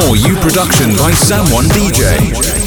House 4 U production by Sam1 DJ.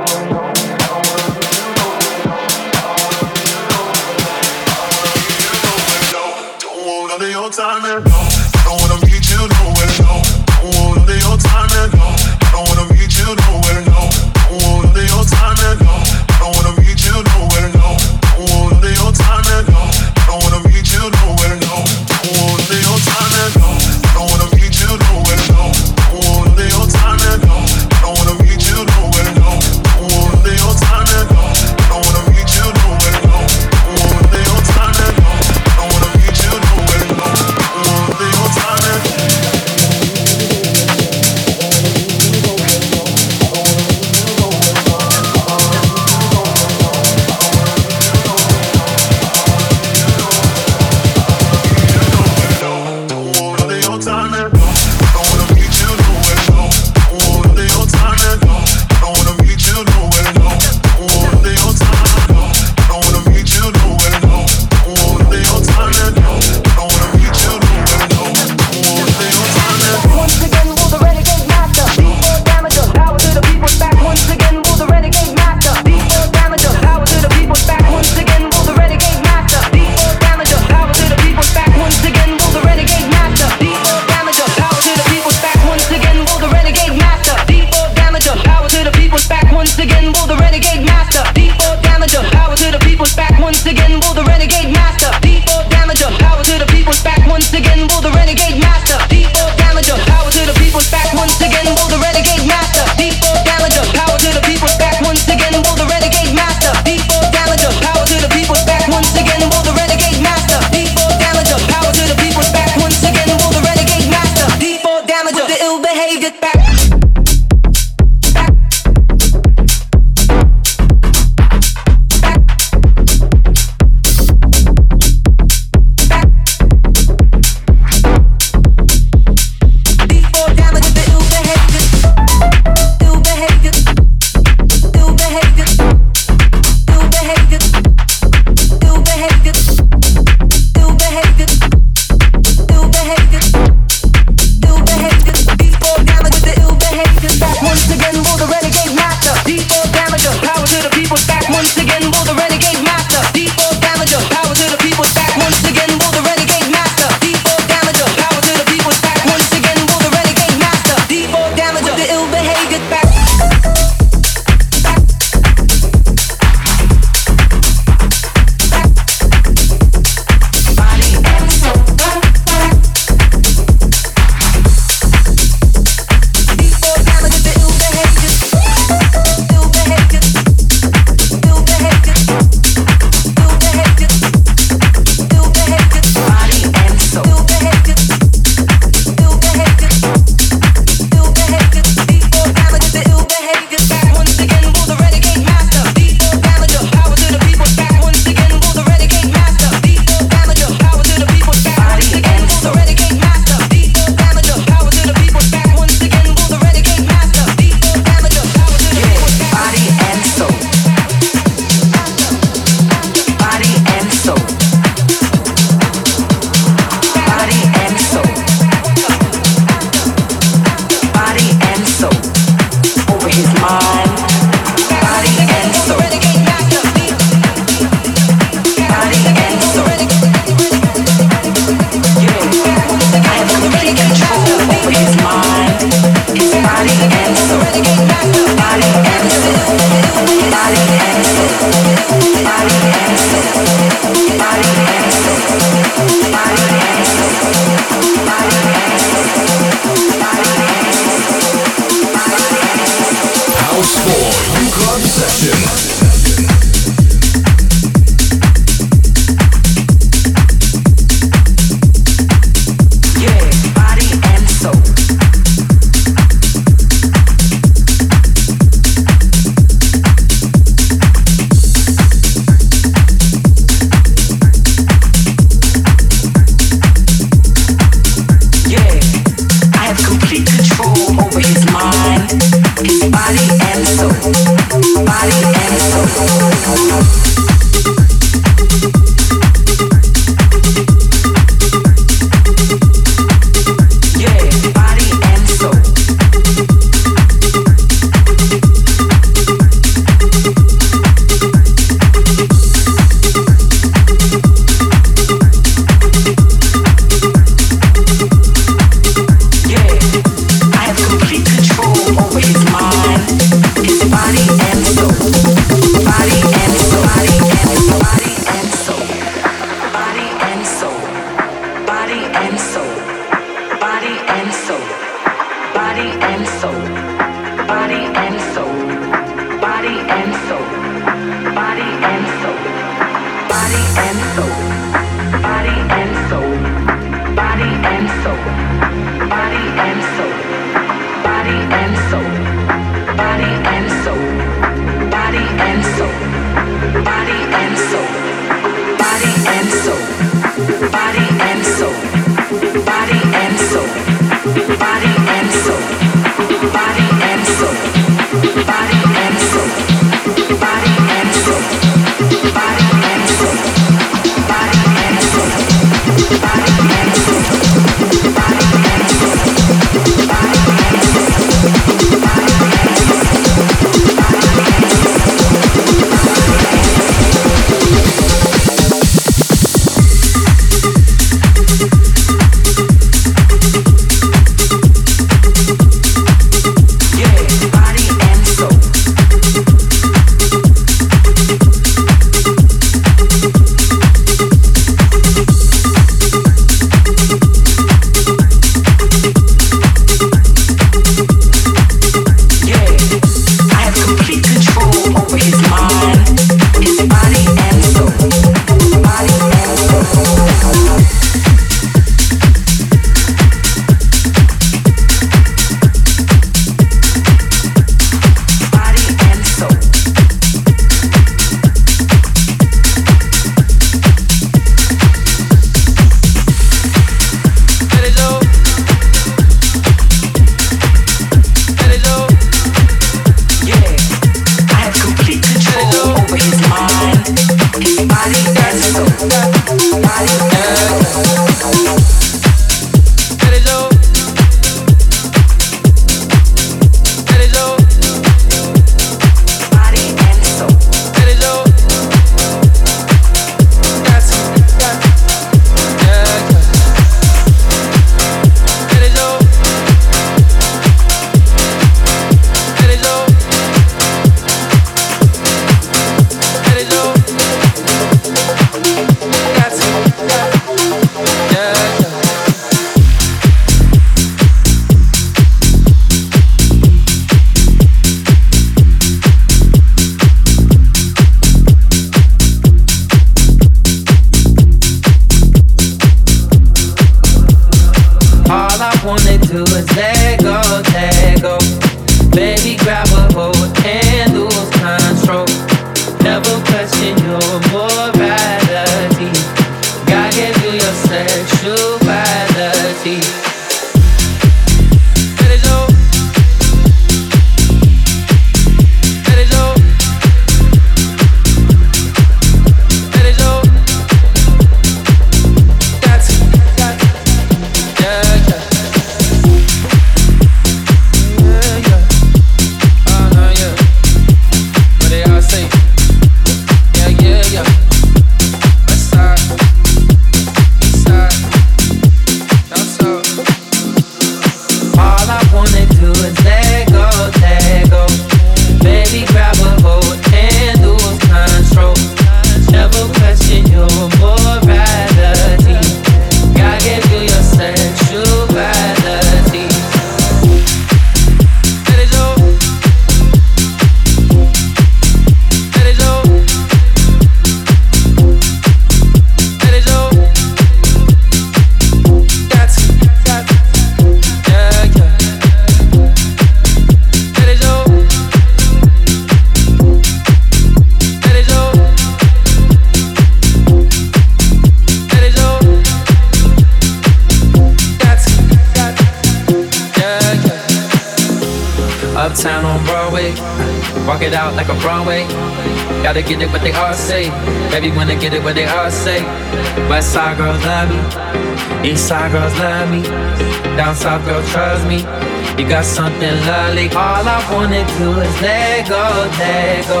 Got something lovely. All I wanna do is let go, let go.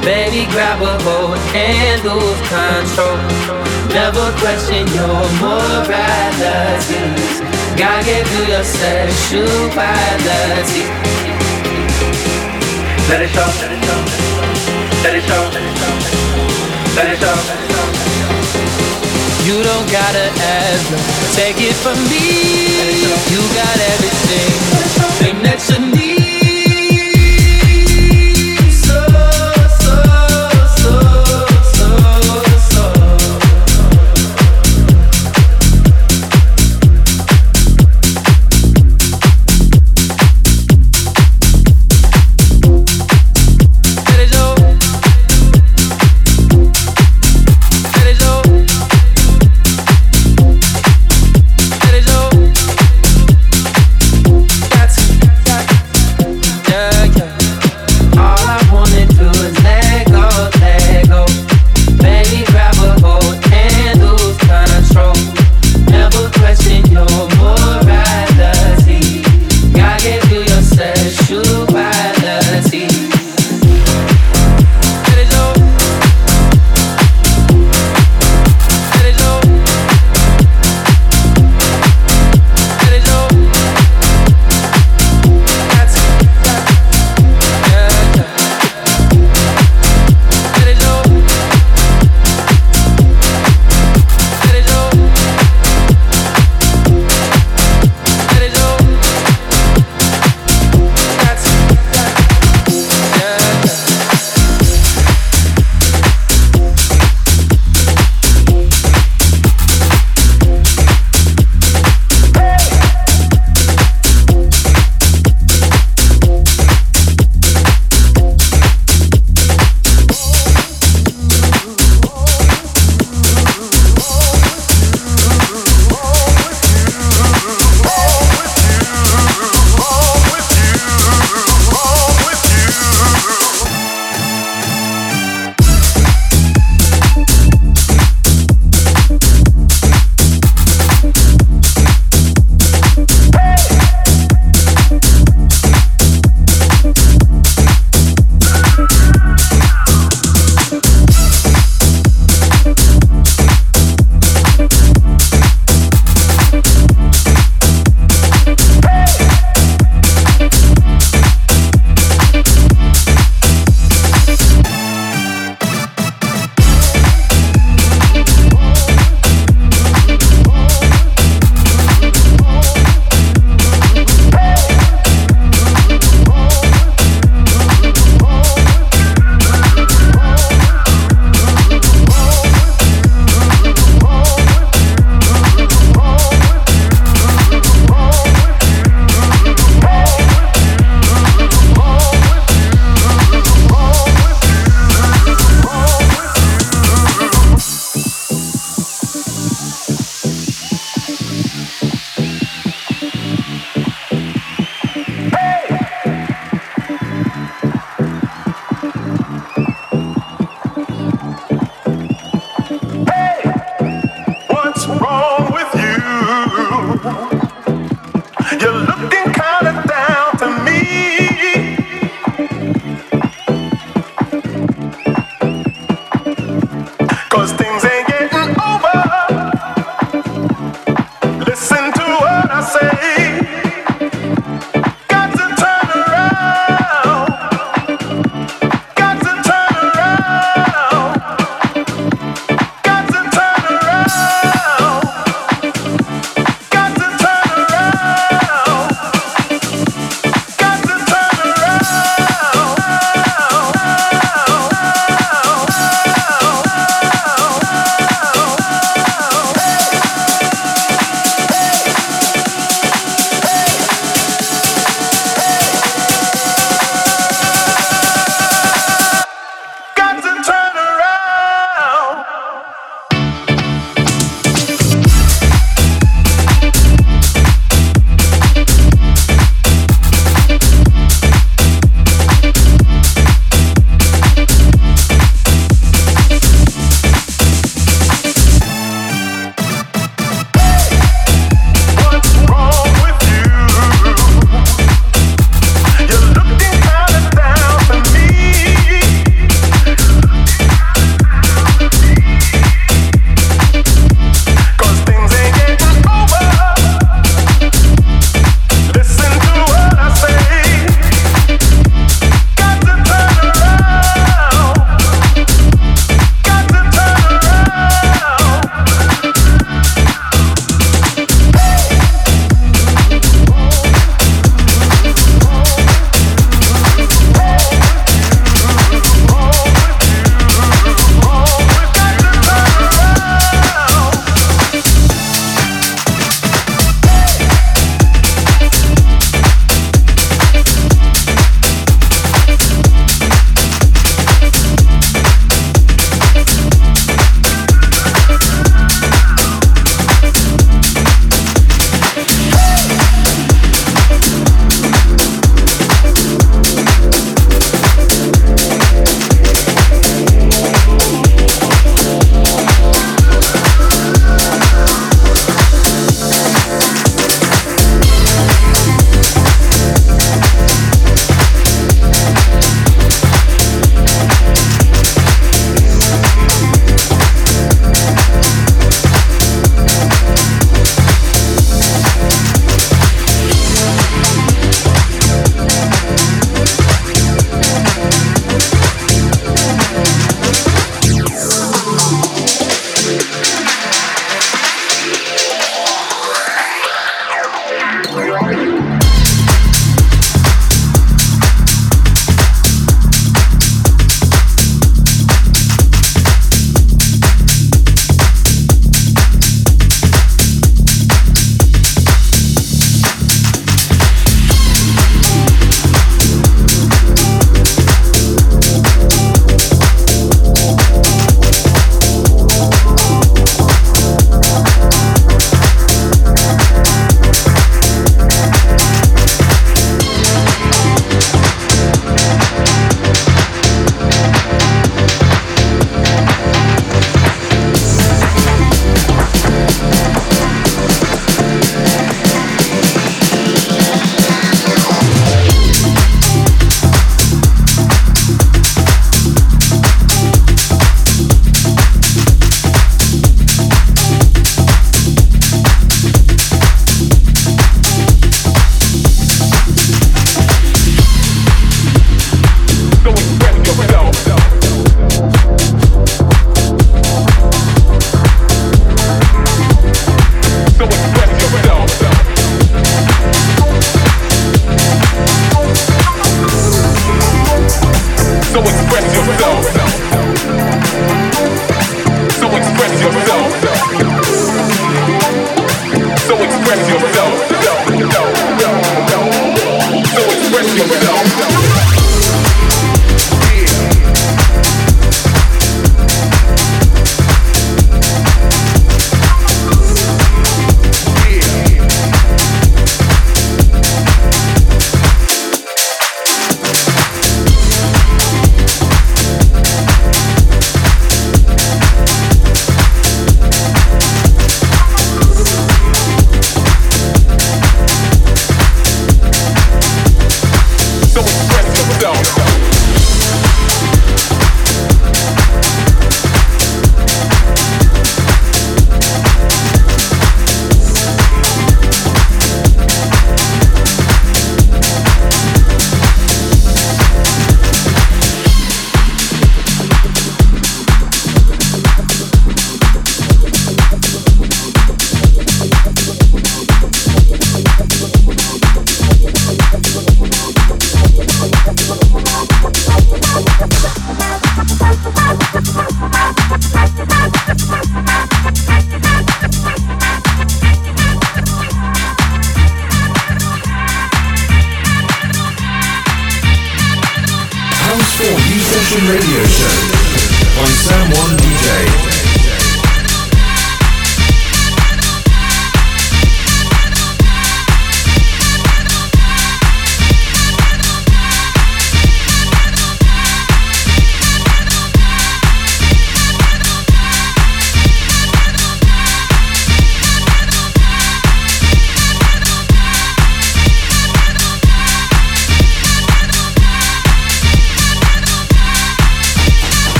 Baby, grab a hold and lose control. Never question your morality. Gotta get through your sexuality. Let it show, let it show, let it show, let it show. You don't gotta ever take it from me. You got everything, thing that you need.